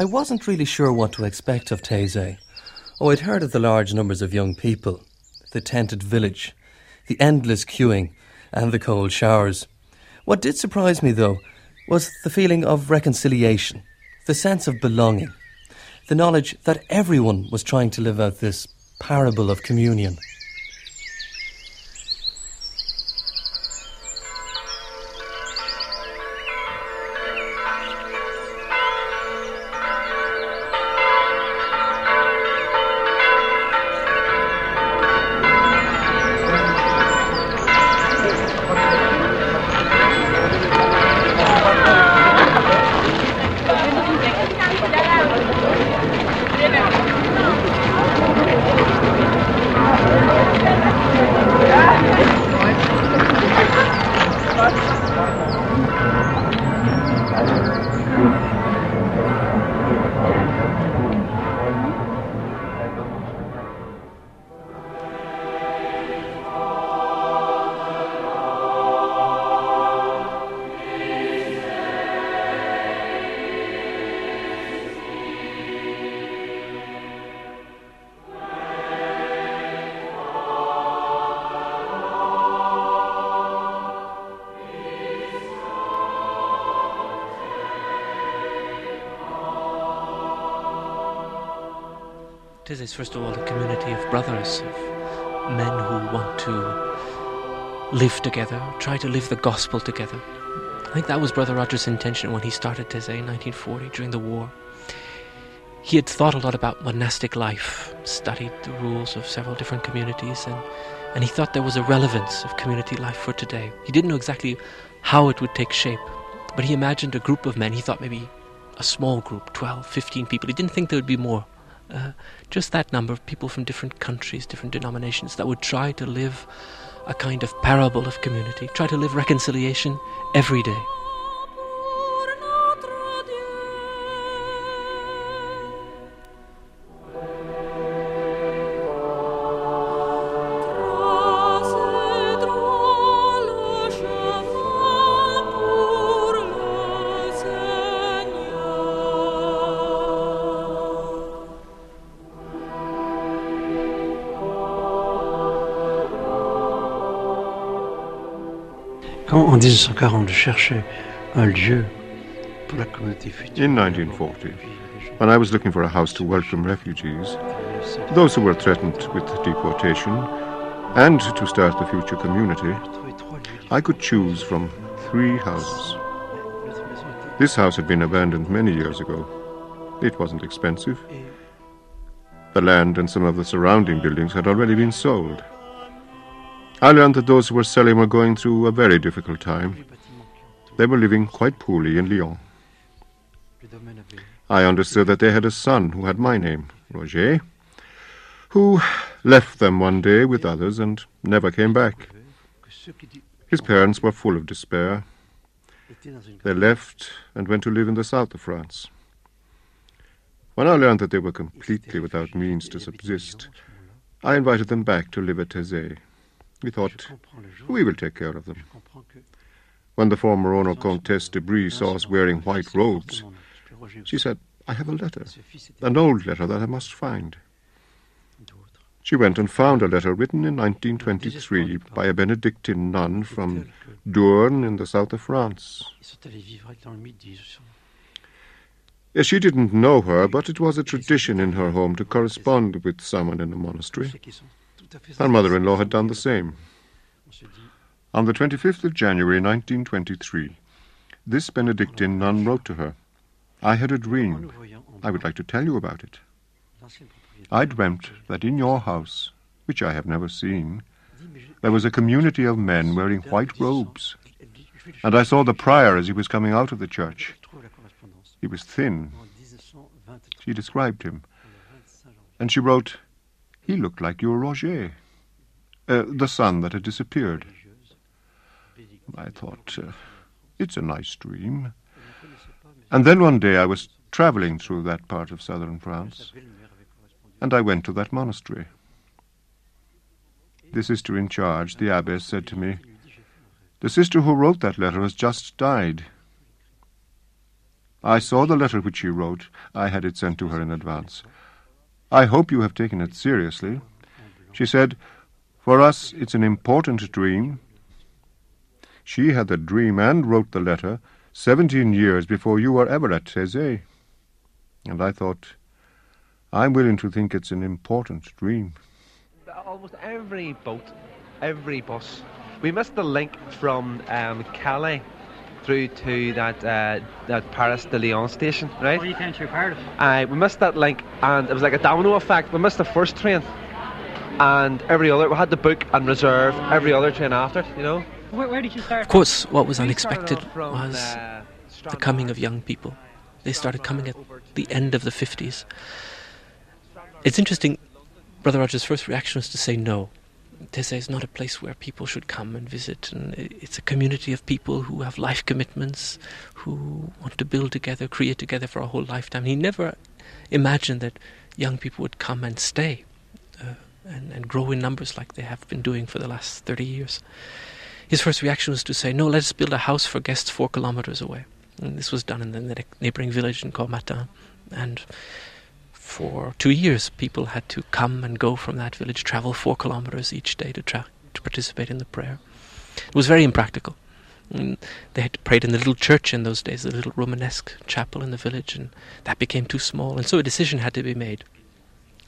I wasn't really sure what to expect of Taizé. Oh, I'd heard of the large numbers of young people, the tented village, the endless queuing, and the cold showers. What did surprise me, though, was the feeling of reconciliation, the sense of belonging, the knowledge that everyone was trying to live out this parable of communion. Is, first of all, a community of brothers, of men who want to live together, try to live the gospel together. I think that was Brother Roger's intention when he started Taizé in 1940 during the war. He had thought a lot about monastic life, studied the rules of several different communities, and, and he thought there was a relevance of community life for today. He didn't know exactly how it would take shape, but he imagined a group of men. He thought maybe a small group, 12, 15 people. He didn't think there would be more uh, just that number of people from different countries, different denominations that would try to live a kind of parable of community, try to live reconciliation every day. Quand 1940 je cherchais un lieu pour la communauté future. In 1940, when I was looking for a house to welcome refugees, those who were threatened with deportation, and to start the future community, I could choose from three houses. This house had been abandoned many years ago. It wasn't expensive. The land and some of the surrounding buildings had already been sold. I learned that those who were selling were going through a very difficult time. They were living quite poorly in Lyon. I understood that they had a son who had my name, Roger, who left them one day with others and never came back. His parents were full of despair. They left and went to live in the south of France. When I learned that they were completely without means to subsist, I invited them back to live at Taizé. We thought, we will take care of them. When the former owner, Comtesse de Brie, saw us wearing white robes, she said, I have a letter, an old letter that I must find. She went and found a letter written in 1923 by a Benedictine nun from Dourgne in the south of France. Yes, eh, she didn't know her, but it was a tradition in her home to correspond with someone in a monastery. Her mother in law had done the same. On the 25th of January 1923, this Benedictine nun wrote to her I had a dream. I would like to tell you about it. I dreamt that in your house, which I have never seen, there was a community of men wearing white robes. And I saw the prior as he was coming out of the church. He was thin. She described him. And she wrote, He looked like your Roger, uh, the son that had disappeared. I thought, uh, it's a nice dream. And then one day I was traveling through that part of southern France, and I went to that monastery. The sister in charge, the abbess, said to me, The sister who wrote that letter has just died. I saw the letter which she wrote. I had it sent to her in advance. I hope you have taken it seriously. She said, For us, it's an important dream. She had the dream and wrote the letter seventeen years before you were ever at Taizé. And I thought, I'm willing to think it's an important dream. Almost every boat, every bus. We missed the link from um, Calais through to that uh, that Paris de Lyon station, right? Oh, you can't part of. Uh, we missed that link, and it was like a domino effect. We missed the first train, and every other we had to book and reserve every other train after. You know. Where, where did you start? Of course, what was unexpected started off from, was uh, the coming of young people. They started coming at the end of the 50s. It's interesting, Brother Roger's first reaction was to say no. Taizé is not a place where people should come and visit, and it's a community of people who have life commitments, who want to build together, create together for a whole lifetime. He never imagined that young people would come and stay uh, and, and grow in numbers like they have been doing for the last 30 years. His first reaction was to say, No, let's build a house for guests four kilometers away. And this was done in the neighboring village in Cormatin. And for two years, people had to come and go from that village, travel four kilometers each day to, tra- to participate in the prayer. It was very impractical. Mm, They had prayed in the little church in those days, the little Romanesque chapel in the village, and that became too small. And so a decision had to be made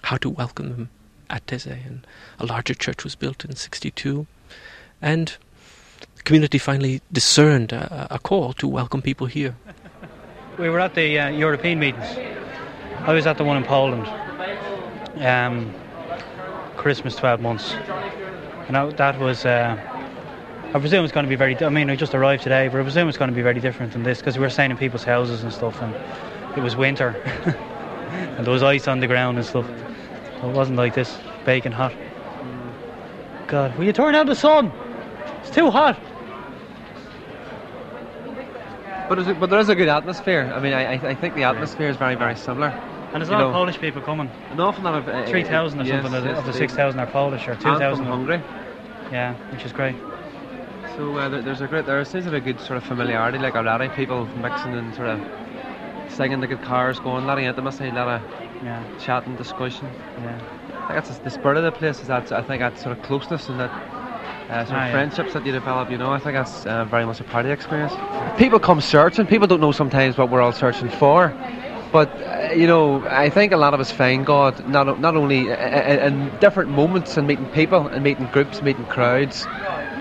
how to welcome them at Taizé. And a larger church was built in 62. And the community finally discerned a, a call to welcome people here. We were at the uh, European meetings. I was at the one in Poland. Um, Christmas 12 months. And that, that was, uh, I presume it's going to be very, I mean, I just arrived today, but I presume it's going to be very different than this because we were staying in people's houses and stuff and it was winter and there was ice on the ground and stuff. So it wasn't like this, baking hot. God, will you turn out the sun? It's too hot. But, a, but there is a good atmosphere. I mean, I, I think the atmosphere is very, very similar. And there's a You lot of know, Polish people coming. An awful lot of uh, 3,000 or yes, something of the, yes, of the they- 6,000 are Polish or 2,000. Hungary. Yeah, which is great. So uh, there, there's a great, there seems to be a good sort of familiarity, like a lot of people mixing and sort of singing the guitars, going, a lot of intimacy, a lot of Yeah, chatting, discussion. yeah. I think that's the spirit of the place. Is that I think that sort of closeness and that uh, sort of yeah. friendships that you develop. You know, I think that's uh, very much a part of the experience. People come searching. People don't know sometimes what we're all searching for. But uh, you know, I think a lot of us find God not not only i- i- in different moments and meeting people and meeting groups, meeting crowds,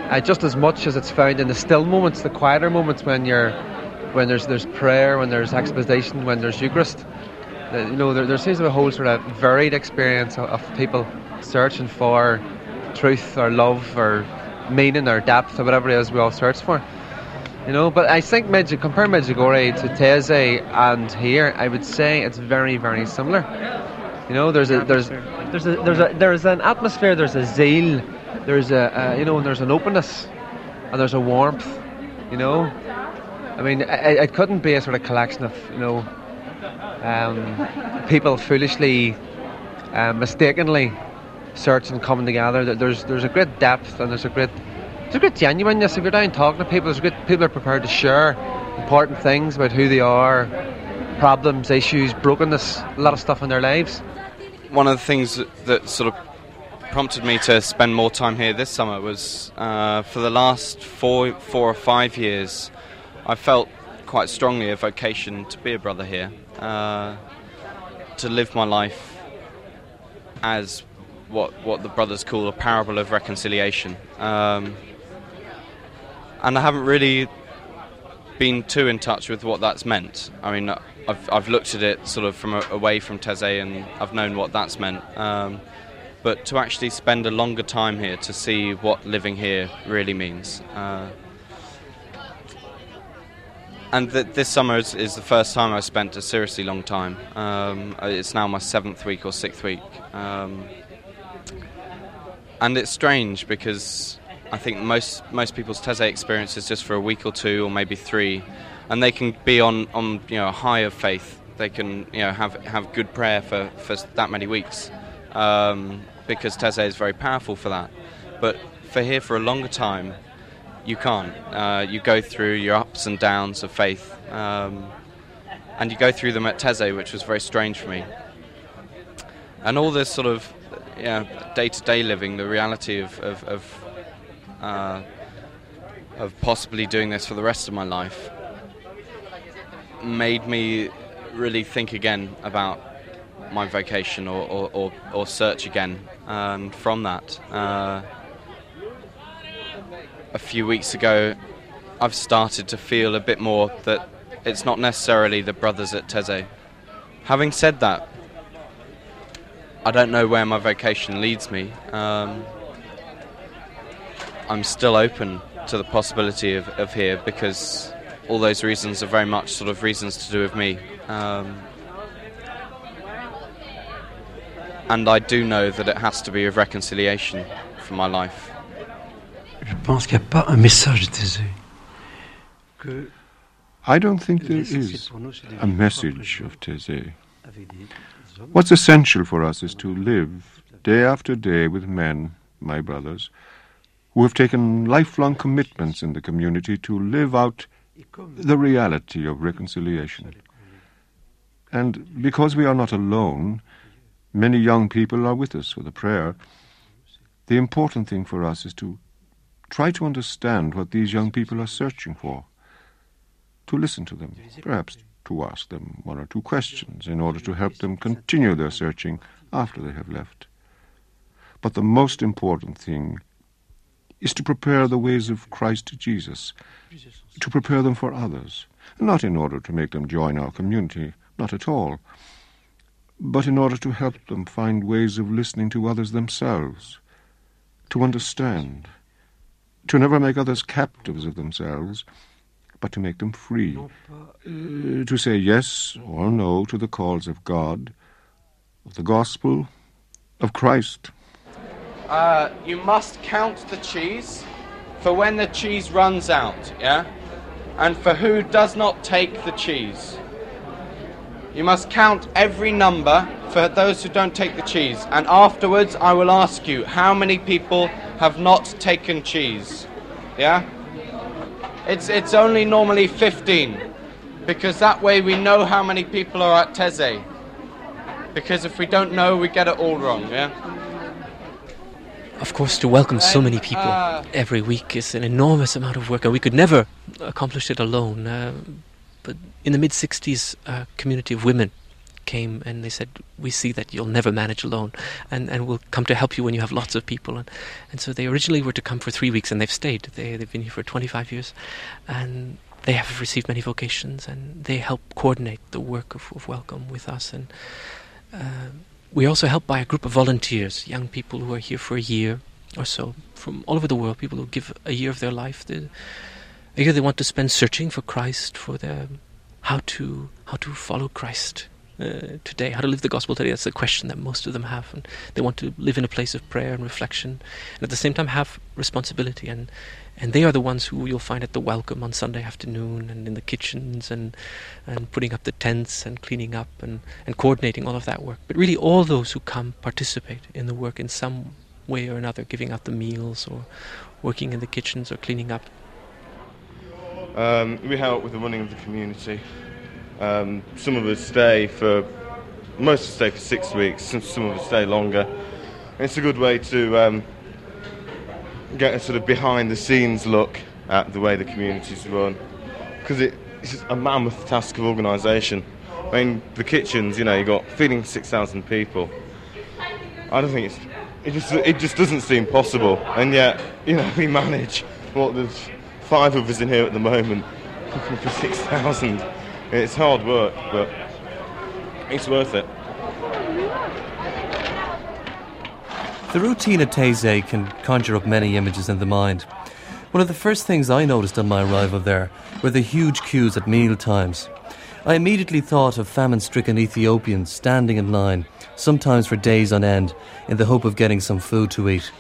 uh, just as much as it's found in the still moments, the quieter moments when you're when there's there's prayer, when there's exposition, when there's Eucharist. Uh, you know, there, there seems to be a whole sort of varied experience of, of people searching for truth or love or meaning or depth or whatever it is we all search for. You know, but I think compare Medjugorje to Taizé and here, I would say it's very, very similar. You know, there's a there's there's a there's a there's an atmosphere, there's a zeal, there's a uh, you know, and there's an openness, and there's a warmth. You know, I mean, it, it couldn't be a sort of collection of you know um, people foolishly, uh, mistakenly searching, coming together. There's there's a great depth and there's a great there's a great genuineness. If you're down talking to people, there's a great people are prepared to share important things about who they are, problems, issues, brokenness, a lot of stuff in their lives. one of the things that, that sort of prompted me to spend more time here this summer was uh, for the last four, four or five years, I felt quite strongly a vocation to be a brother here, uh, to live my life as what what the brothers call a parable of reconciliation. Um, and I haven't really been too in touch with what that's meant. I mean, I've, I've looked at it sort of from a, away from Taizé and I've known what that's meant. Um, but to actually spend a longer time here to see what living here really means. Uh, and th- this summer is, is the first time I've spent a seriously long time. Um, it's now my seventh week or sixth week. Um, and it's strange because I think most most people's Taizé experience is just for a week or two or maybe three, and they can be on, on you know a high of faith. They can you know have have good prayer for, for that many weeks, um, because Taizé is very powerful for that. But for here for a longer time, you can't. Uh, you go through your ups and downs of faith. Um, and you go through them at Taizé, which was very strange for me. And all this sort of day to day living, the reality of, of, of, uh, of possibly doing this for the rest of my life, made me really think again about my vocation or, or, or, or search again. And from that, uh, a few weeks ago, I've started to feel a bit more that it's not necessarily the brothers at Taizé. Having said that, I don't know where my vocation leads me. Um, I'm still open to the possibility of, of here because all those reasons are very much sort of reasons to do with me. Um, and I do know that it has to be of reconciliation for my life. Je pense qu'il n'y a pas un message de I don't think there is a message of Taizé. What's essential for us is to live day after day with men, my brothers, who have taken lifelong commitments in the community to live out the reality of reconciliation. And because we are not alone, many young people are with us for the prayer. The important thing for us is to try to understand what these young people are searching for, to listen to them, perhaps to ask them one or two questions in order to help them continue their searching after they have left. But the most important thing is to prepare the ways of Christ Jesus, to prepare them for others, not in order to make them join our community, not at all, but in order to help them find ways of listening to others themselves, to understand, to never make others captives of themselves, but to make them free, uh, to say yes or no to the calls of God, of the gospel, of Christ. Uh, you must count the cheese for when the cheese runs out, yeah? And for who does not take the cheese. You must count every number for those who don't take the cheese. And afterwards, I will ask you how many people have not taken cheese. Yeah? It's, it's only normally 15. Because that way we know how many people are at Taizé. Because if we don't know, we get it all wrong, yeah? Of course, to welcome so many people uh, every week is an enormous amount of work, and we could never accomplish it alone. Uh, but in the mid 60s, a community of women came and they said, We see that you'll never manage alone, and, and we'll come to help you when you have lots of people. And, and so they originally were to come for three weeks, and they've stayed. They, they've been here for 25 years, and they have received many vocations, and they help coordinate the work of, of welcome with us. And uh, we're also helped by a group of volunteers, young people who are here for a year or so from all over the world, people who give a year of their life. They, a year they want to spend searching for Christ, for their how to how to follow Christ uh, today, how to live the gospel today. That's the question that most of them have, and they want to live in a place of prayer and reflection, and at the same time have responsibility. and And they are the ones who you'll find at the welcome on Sunday afternoon, and in the kitchens, and and putting up the tents, and cleaning up, and and coordinating all of that work. But really, all those who come participate in the work in some way or another, giving out the meals, or working in the kitchens, or cleaning up. Um, we help with the running of the community. Um, some of us stay for, most of us stay for six weeks, some, of us stay longer. It's a good way to um, get a sort of behind the scenes look at the way the community's run. Because it, it's a mammoth task of organisation. I mean, the kitchens, you know, you've got feeding 6,000 people. I don't think it's, it just, it just doesn't seem possible. And yet, you know, we manage, what, there's five of us in here at the moment, cooking for 6,000. It's hard work, but it's worth it. The routine at Taizé can conjure up many images in the mind. One of the first things I noticed on my arrival there were the huge queues at meal times. I immediately thought of famine stricken Ethiopians standing in line, sometimes for days on end, in the hope of getting some food to eat.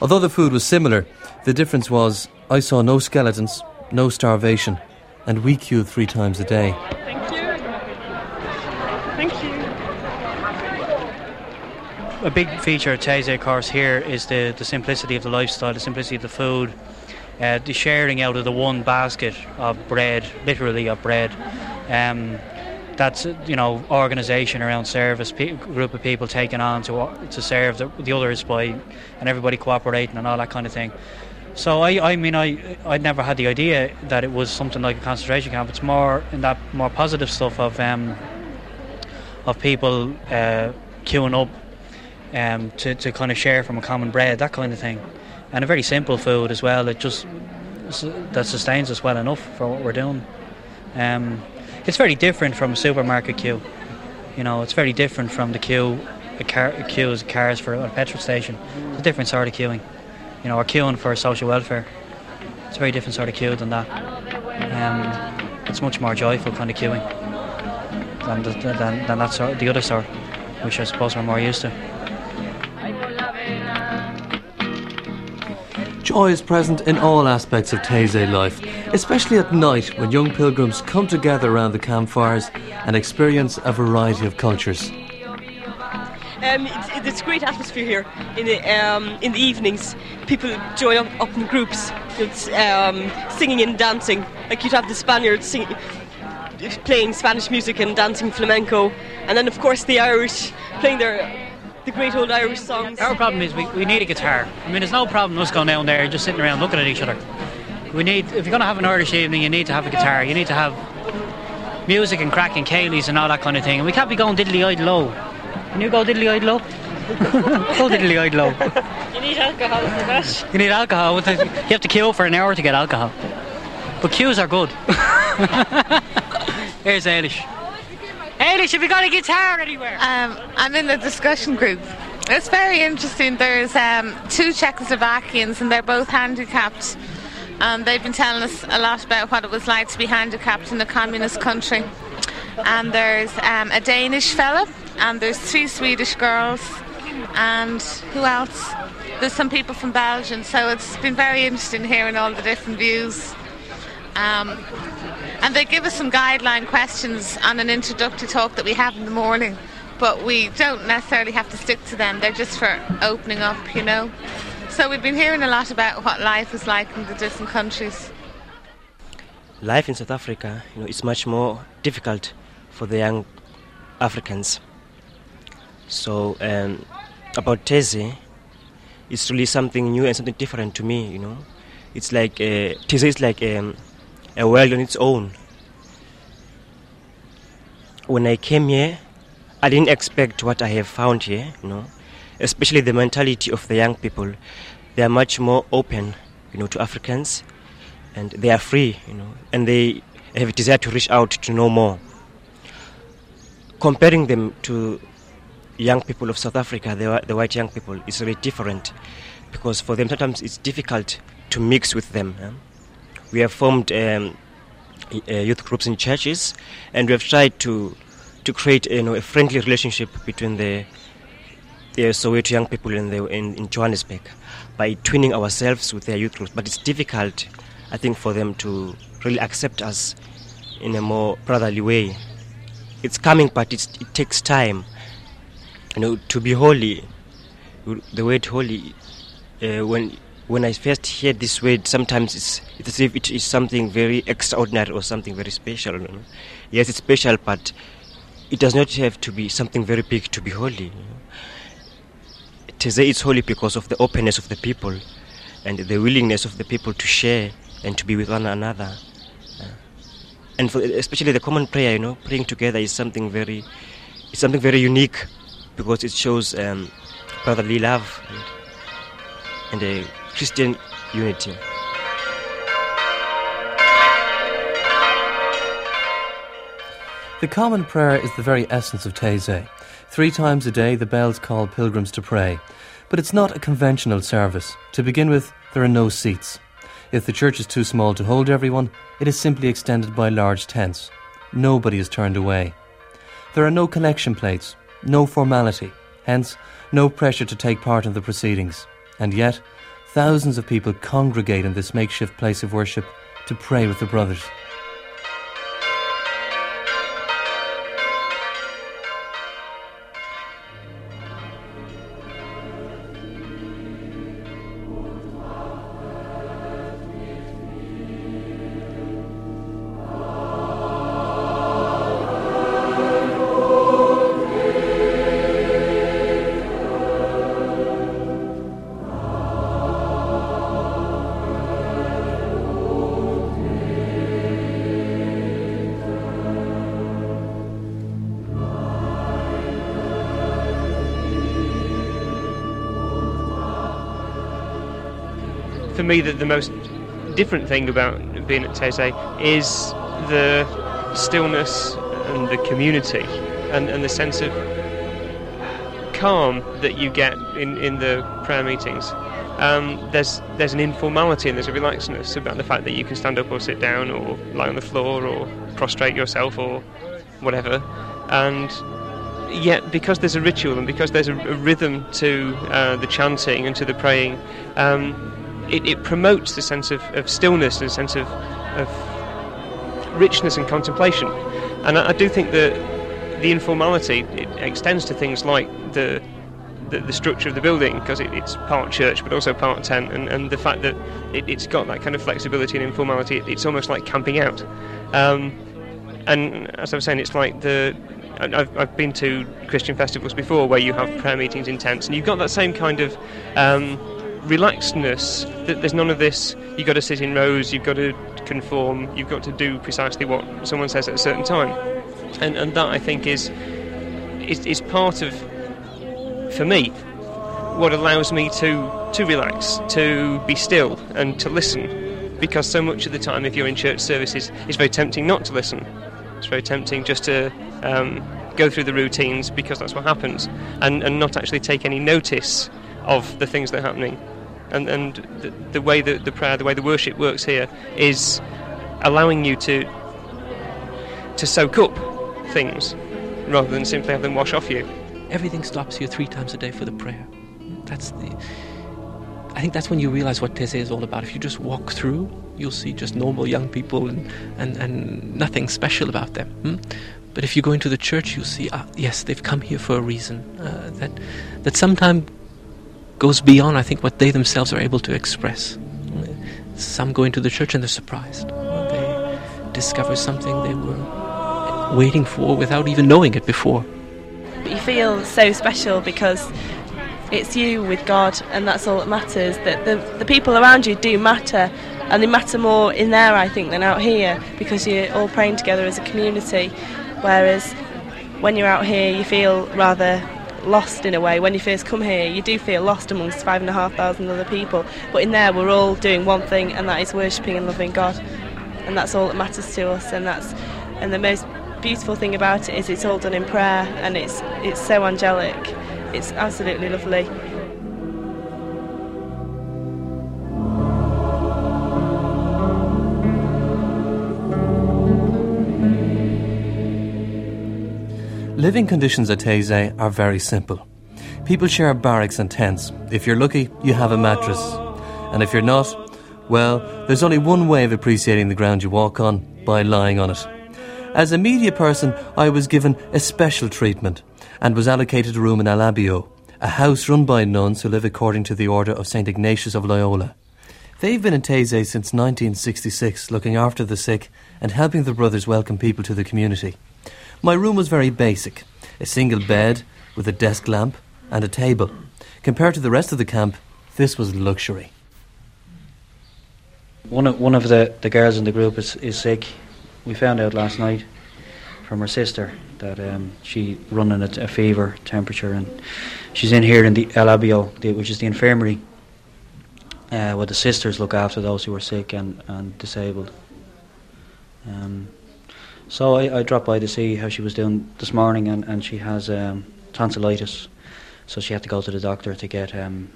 Although the food was similar, the difference was I saw no skeletons, no starvation, and we queue three times a day. Thank you. Thank you. A big feature of Taizé course here is the, the simplicity of the lifestyle, the simplicity of the food, uh, the sharing out of the one basket of bread, literally of bread. Um, that's you know organisation around service, pe- group of people taking on to to serve the, the others by, and everybody cooperating and all that kind of thing. So I, I mean I I'd never had the idea that it was something like a concentration camp. It's more in that more positive stuff of um, of people uh, queuing up um, to to kind of share from a common bread, that kind of thing, and a very simple food as well. It just that sustains us well enough for what we're doing. Um, it's very different from a supermarket queue. You know, it's very different from the queue, a, car, a cars for a petrol station. It's a different sort of queuing. You know, we're queuing for social welfare. It's a very different sort of queue than that. Um, it's much more joyful kind of queuing than, than, than that sort, the other sort, which I suppose we're more used to. Joy is present in all aspects of Taizé life, especially at night when young pilgrims come together around the campfires and experience a variety of cultures. Um, it's, it's, a great atmosphere here in the, um, in the evenings. People join up, up in groups, it's, um, singing and dancing. Like you'd have the Spaniards playing Spanish music and dancing flamenco, and then of course the Irish playing their the great old Irish songs. Our problem is we, we need a guitar. I mean, there's no problem us going down there just sitting around looking at each other. We need, if you're going to have an Irish evening, you need to have a guitar. You need to have music and cracking Céilís and all that kind of thing. And we can't be going diddly eyed low. Can you go diddly eyed low? go diddly eyed low. You need alcohol for that. You need alcohol. You have to queue for an hour to get alcohol. But queues are good. Here's Eilish. Eilish, have you got a guitar anywhere? Um, I'm in the discussion group. It's very interesting. There's um, two Czechoslovakians, and they're both handicapped. And they've been telling us a lot about what it was like to be handicapped in a communist country. And there's um, a Danish fella, and there's three Swedish girls, and who else? There's some people from Belgium. So it's been very interesting hearing all the different views. Um, and they give us some guideline questions on an introductory talk that we have in the morning, but we don't necessarily have to stick to them. They're just for opening up, you know. So we've been hearing a lot about what life is like in the different countries. Life in South Africa, you know, is much more difficult for the young Africans. So um, about Taizé, it's really something new and something different to me. You know, it's like uh, is like um, a world on its own. When I came here, I didn't expect what I have found here, you know, especially the mentality of the young people. They are much more open, you know, to Africans, and they are free, you know, and they have a desire to reach out to know more. Comparing them to young people of South Africa, the, the white young people, is really different because for them sometimes it's difficult to mix with them. We have formed um, uh, youth groups in churches, and we have tried to to create you know, a friendly relationship between the the Soweto young people in, the, in, in Johannesburg by twinning ourselves with their youth groups. But it's difficult, I think, for them to really accept us in a more brotherly way. It's coming, but it takes time. You know, to be holy, the word holy, uh, when when I first hear this word, sometimes it's, it's as if it is something very extraordinary or something very special. You know? Yes, it's special, but it does not have to be something very big to be holy. You know? Holy because of the openness of the people and the willingness of the people to share and to be with one another. Uh, and for, especially the common prayer, you know, praying together is something very, it's something very unique because it shows um, brotherly love and, and a Christian unity. The common prayer is the very essence of Taizé. Three times a day, the bells call pilgrims to pray. But it's not a conventional service. To begin with, there are no seats. If the church is too small to hold everyone, it is simply extended by large tents. Nobody is turned away. There are no collection plates, no formality, hence, no pressure to take part in the proceedings. And yet, thousands of people congregate in this makeshift place of worship to pray with the brothers. The, most different thing about being at Taizé is the stillness and the community and, and the sense of calm that you get in, in the prayer meetings. Um, there's there's an informality and there's a relaxedness about the fact that you can stand up or sit down or lie on the floor or prostrate yourself or whatever, and yet because there's a ritual and because there's a, a rhythm to uh, the chanting and to the praying, um, it, it, promotes the sense of, of stillness and a sense of, of richness and contemplation. And I, I do think that the informality it extends to things like the the, the structure of the building because it, it's part church but also part tent, and, and the fact that it, has got that kind of flexibility and informality, it, it's almost like camping out. Um, and as I was saying, it's like the I've, I've been to Christian festivals before where you have prayer meetings in tents, and you've got that same kind of um, relaxedness. There's none of this. You've got to sit in rows. You've got to conform. You've got to do precisely what someone says at a certain time, and and that I think is is, is part of for me what allows me to to relax, to be still, and to listen. Because so much of the time, if you're in church services, it's very tempting not to listen. It's very tempting just to um, go through the routines because that's what happens, and, and not actually take any notice of the things that are happening. And, and the, the way that the prayer, the way the worship works here, is allowing you to to soak up things rather than simply have them wash off you. Everything stops here three times a day for the prayer. That's the. I think that's when you realize what Taizé is all about. If you just walk through, you'll see just normal young people and, and, and nothing special about them. Hmm? But if you go into the church, you'll see, ah, yes, they've come here for a reason. Uh, that that sometimes goes beyond, I think, what they themselves are able to express. Some go into the church and they're surprised. They discover something they were waiting for without even knowing it before. But You feel so special because it's you with God, and that's all that matters. That the, the people around you do matter, and they matter more in there, I think, than out here because you're all praying together as a community. Whereas when you're out here, you feel rather lost in a way. When you first come here, you do feel lost amongst five and a half thousand other people. But in there, we're all doing one thing, and that is worshipping and loving God, and that's all that matters to us. And that's and the most beautiful thing about it is it's all done in prayer, and it's it's so angelic. It's absolutely lovely. Living conditions at Taizé are very simple. People share barracks and tents. If you're lucky, you have a mattress. And if you're not, well, there's only one way of appreciating the ground you walk on by lying on it. As a media person, I was given a special treatment and was allocated a room in El Abiodh, a house run by nuns who live according to the order of St. Ignatius of Loyola. They've been in Taizé since 1966, looking after the sick and helping the brothers welcome people to the community. My room was very basic a single bed with a desk lamp and a table. Compared to the rest of the camp, this was luxury. One of, one of the, the girls in the group is, is sick. We found out last night from her sister that um, running a, a, fever, temperature, and she's in here in the El Abiodh, the, which is the infirmary, uh, where the sisters look after those who are sick and, and disabled. Um, so I, I, dropped by to see how she was doing this morning, and, and she has um, tonsillitis, so she had to go to the doctor to get um,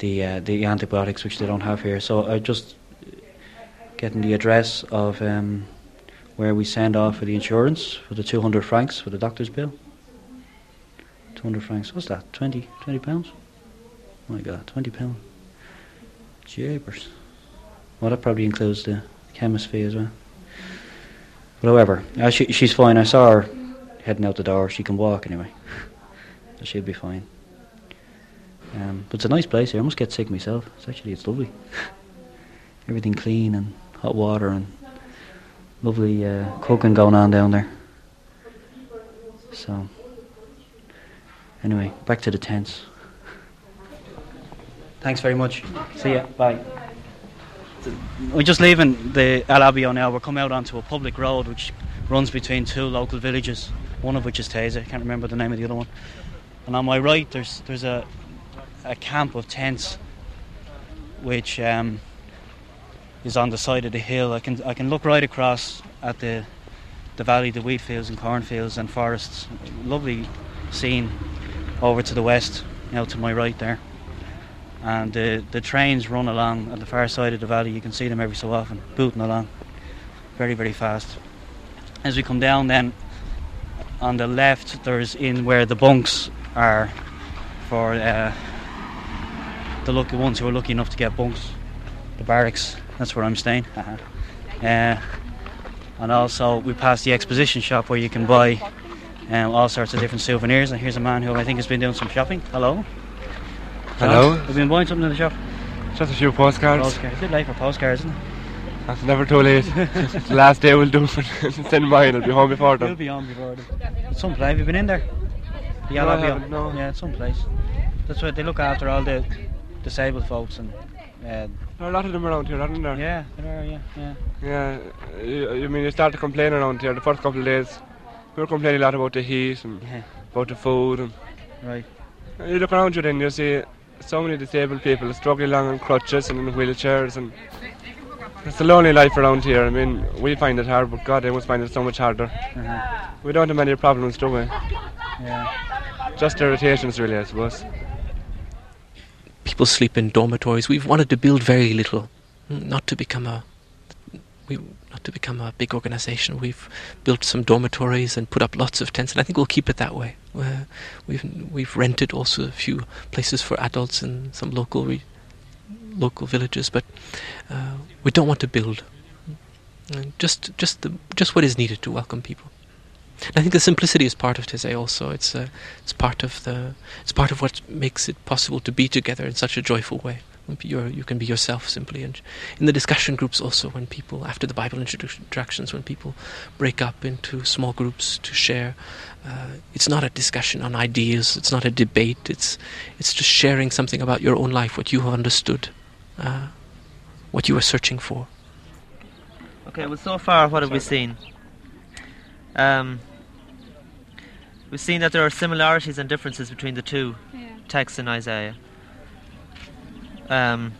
the uh, the antibiotics, which they don't have here. So I just getting the address of um, where we send off for the insurance for the 200 francs for the doctor's bill. 200 francs, what's that? 20, 20 pounds? Oh my god, 20 pounds. Jeepers. Well, that probably includes the chemist fee as well. But however, uh, she, she's fine. I saw her heading out the door. She can walk anyway. she'll be fine. Um, but it's a nice place here. I must get sick myself. It's actually it's lovely. Everything clean and hot water and lovely uh, cooking going on down there. So anyway, back to the tents. Thanks very much. See ya. Bye we're just leaving the El Abiodh now. We're coming out onto a public road which runs between two local villages, one of which is Taizé. I can't remember the name of the other one. And on my right, there's there's a a camp of tents, which um, is on the side of the hill. I can I can look right across at the the valley, the wheat fields and cornfields and forests. Lovely scene over to the west, now to my right there. And the the trains run along at the far side of the valley. You can see them every so often, booting along, very very fast. As we come down, then on the left, there's in where the bunks are for uh, the lucky ones who are lucky enough to get bunks. The barracks. That's where I'm staying. Uh-huh. Uh, and also we passed the exposition shop where you can buy um, all sorts of different souvenirs. And here's a man who I think has been doing some shopping. Hello. Hello. Have you been buying something in the shop? Just a few postcards. Postcards. A good life for postcards, isn't it? That's never too late. the last day we'll do for send mine. I'll be home before them. You'll be home before them. Some place. Have you been in there? The No, I haven't, no. Yeah, some place. That's what they look after all the disabled folks and. Uh, There are a lot of them around here, aren't there? Yeah, there are. Yeah, yeah. Yeah. You, you mean you start to complain around here the first couple of days? We were complaining a lot about the heat and about the food and. Right. You look around you then you see so many disabled people struggling along on crutches and in wheelchairs and. It's a lonely life around here. I mean, we find it hard, but God, they must find it so much harder. Uh-huh. We don't have many problems, do we? Yeah. Just irritations, really, I suppose. people sleep in dormitories. We've wanted to build very little, not to become a we not to become a big organization. We've built some dormitories and put up lots of tents, and I think we'll keep it that way. We've we've rented also a few places for adults in some local re- local villages, but uh, we don't want to build. Just just the just what is needed to welcome people. And I think the simplicity is part of Taizé also. It's uh, it's part of the it's part of what makes it possible to be together in such a joyful way. When You're, can be yourself simply, and in the discussion groups also, when people after the Bible introduc- introductions, when people break up into small groups to share, uh, it's not a discussion on ideas. It's not a debate. It's it's just sharing something about your own life, what you have understood, uh, what you are searching for. Okay, well, so far, what have we seen? Um, we've seen that there are similarities and differences between the two texts in Isaiah. Um,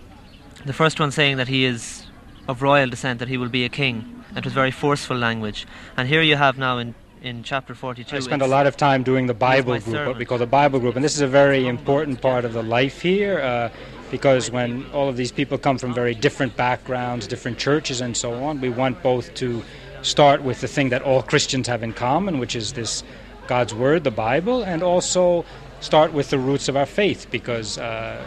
the first one saying that he is of royal descent, that he will be a king, and it was very forceful language. And here you have now in, in chapter 42. I spent a lot of time doing the Bible group, what we call the Bible group, and this is a very important part of the life here. Uh, because when all of these people come from very different backgrounds, different churches, and so on, we want both to start with the thing that all Christians have in common, which is this God's Word, the Bible, and also start with the roots of our faith, because uh,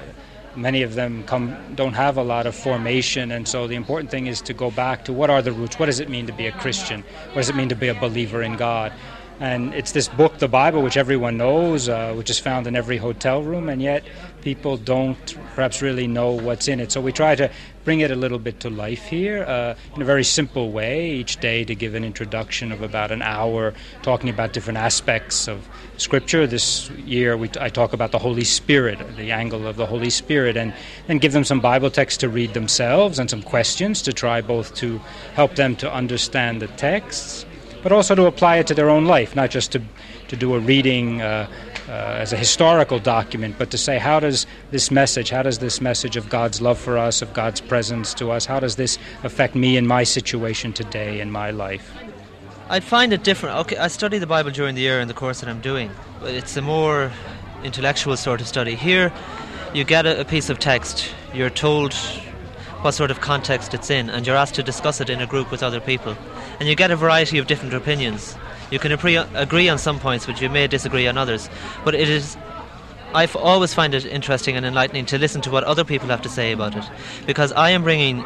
many of them come don't have a lot of formation, and so the important thing is to go back to what are the roots? What does it mean to be a Christian? What does it mean to be a believer in God? And it's this book, the Bible, which everyone knows, uh, which is found in every hotel room, and yet people don't perhaps really know what's in it. So we try to bring it a little bit to life here uh, in a very simple way each day to give an introduction of about an hour, talking about different aspects of Scripture. This year we I talk about the Holy Spirit, the angle of the Holy Spirit, and then give them some Bible text to read themselves and some questions to try both to help them to understand the texts but also to apply it to their own life, not just to, to do a reading uh, uh, as a historical document, but to say, how does this message, how does this message of God's love for us, of God's presence to us, how does this affect me in my situation today in my life? I find it different. Okay, I study the Bible during the year in the course that I'm doing, but it's a more intellectual sort of study. Here, you get a, a piece of text, you're told what sort of context it's in, and you're asked to discuss it in a group with other people. And you get a variety of different opinions. You can agree, on some points, but you may disagree on others. But it is I always find it interesting and enlightening to listen to what other people have to say about it, because I am bringing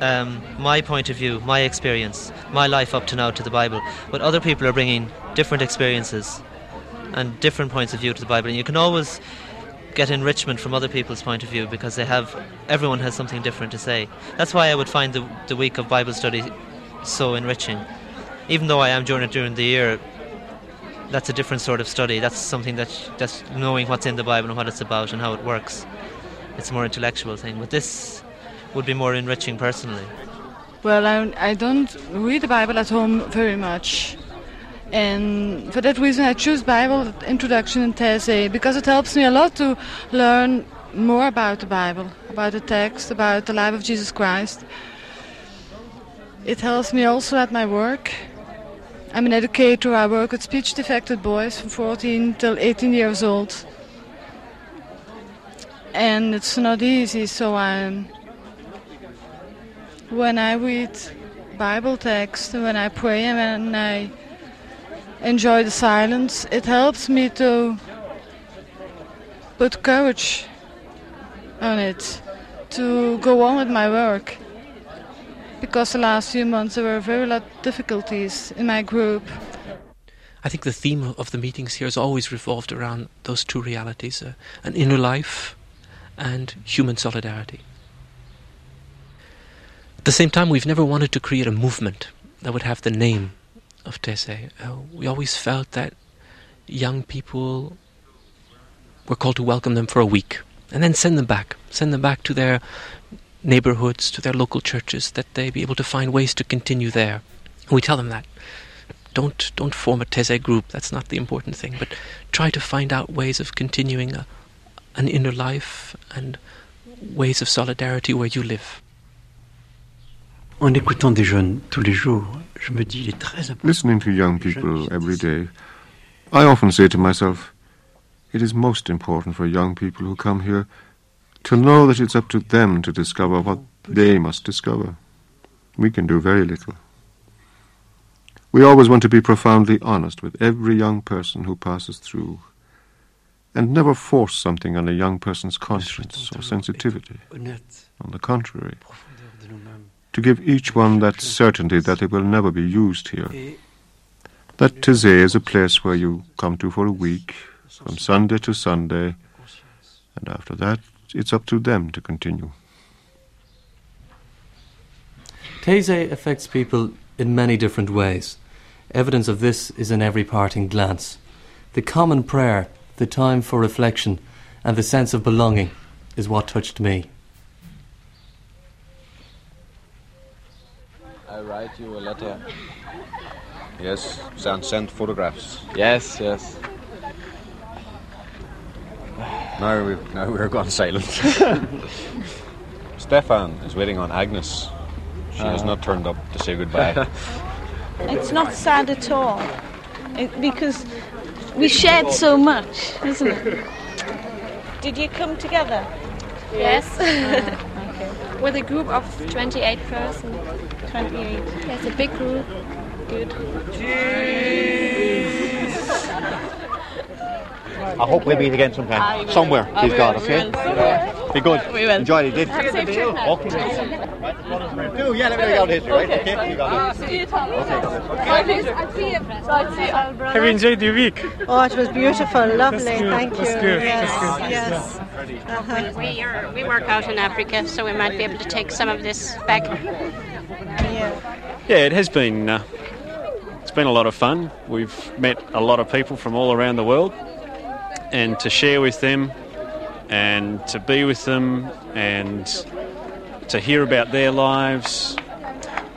um, my point of view, my experience, my life up to now to the Bible, but other people are bringing different experiences and different points of view to the Bible, and you can always get enrichment from other people's point of view because they have everyone has something different to say. That's why I would find the the week of Bible study so enriching, even though I am doing it during the year. That's a different sort of study. That's something that that's knowing what's in the Bible and what it's about and how it works. It's a more intellectual thing, but this would be more enriching personally. Well, I, I don't read the Bible at home very much. And for that reason, I choose Bible introduction and Taizé because it helps me a lot to learn more about the Bible, about the text, about the life of Jesus Christ. It helps me also at my work. I'm an educator. I work with speech defected boys from 14 till 18 years old. And it's not easy, so I'm when I read Bible text, when I pray and when I enjoy the silence, it helps me to put courage on it, to go on with my work. Because the last few months there were very lot difficulties in my group. I think the theme of the meetings here has always revolved around those two realities uh, an inner life and human solidarity. At the same time, we've never wanted to create a movement that would have the name of Taizé. Uh, we always felt that young people were called to welcome them for a week and then send them back, send them back to their neighborhoods, to their local churches, that they be able to find ways to continue there. And we tell them that. Don't don't form a Taizé group. That's not the important thing. But try to find out ways of continuing a, an inner life and ways of solidarity where you live. En écoutant des jeunes tous les jours, je me dis il est très important. Listening to young people every day, I often say to myself, it is most important for young people who come here to know that it's up to them to discover what they must discover. We can do very little. We always want to be profoundly honest with every young person who passes through, and never force something on a young person's conscience or sensitivity. On the contrary, to give each one that certainty that they will never be used here. That Taizé is a place where you come to for a week, from Sunday to Sunday, and after that, it's up to them to continue. Taizé affects people in many different ways. Evidence of this is in every parting glance. The common prayer, the time for reflection, and the sense of belonging is what touched me. I write you a letter. Yes, send, send photographs. Yes, yes. Now, we now we're gone silent. Stefan is waiting on Agnes. She has Ah. not turned up to say goodbye. It's not sad at all it, because we shared so much, isn't it? Did you come together? Yes. Ah, okay. With a group of 28 persons. 28. Yes, a big group. Good. I hope we'll meet again sometime. Somewhere, I please will. God, We okay? Be good. We will. Enjoy it, did? Have a safe trip now. Okay. Do, yeah, let me know your history, right? Okay, you got it. See you, Tom. Have you enjoyed your week? Oh, it was beautiful, lovely. That's good, Thank that's you. good, yes, that's good. yes. Uh-huh. We, are, we work out in Africa, so we might be able to take some of this back. Yeah, it has been. Uh, it's been a lot of fun. We've met a lot of people from all around the world, and to share with them, and to be with them, and to hear about their lives,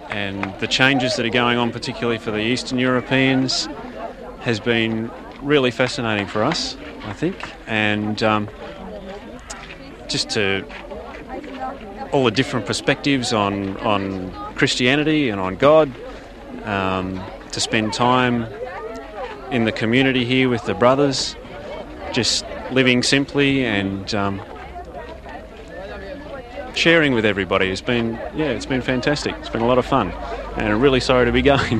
and the changes that are going on, particularly for the Eastern Europeans, has been really fascinating for us. I think, and um, just to all the different perspectives on on Christianity and on God. Um, to spend time in the community here with the brothers, just living simply and um, sharing with everybody has been yeah, it's been fantastic. It's been a lot of fun, and I'm really sorry to be going.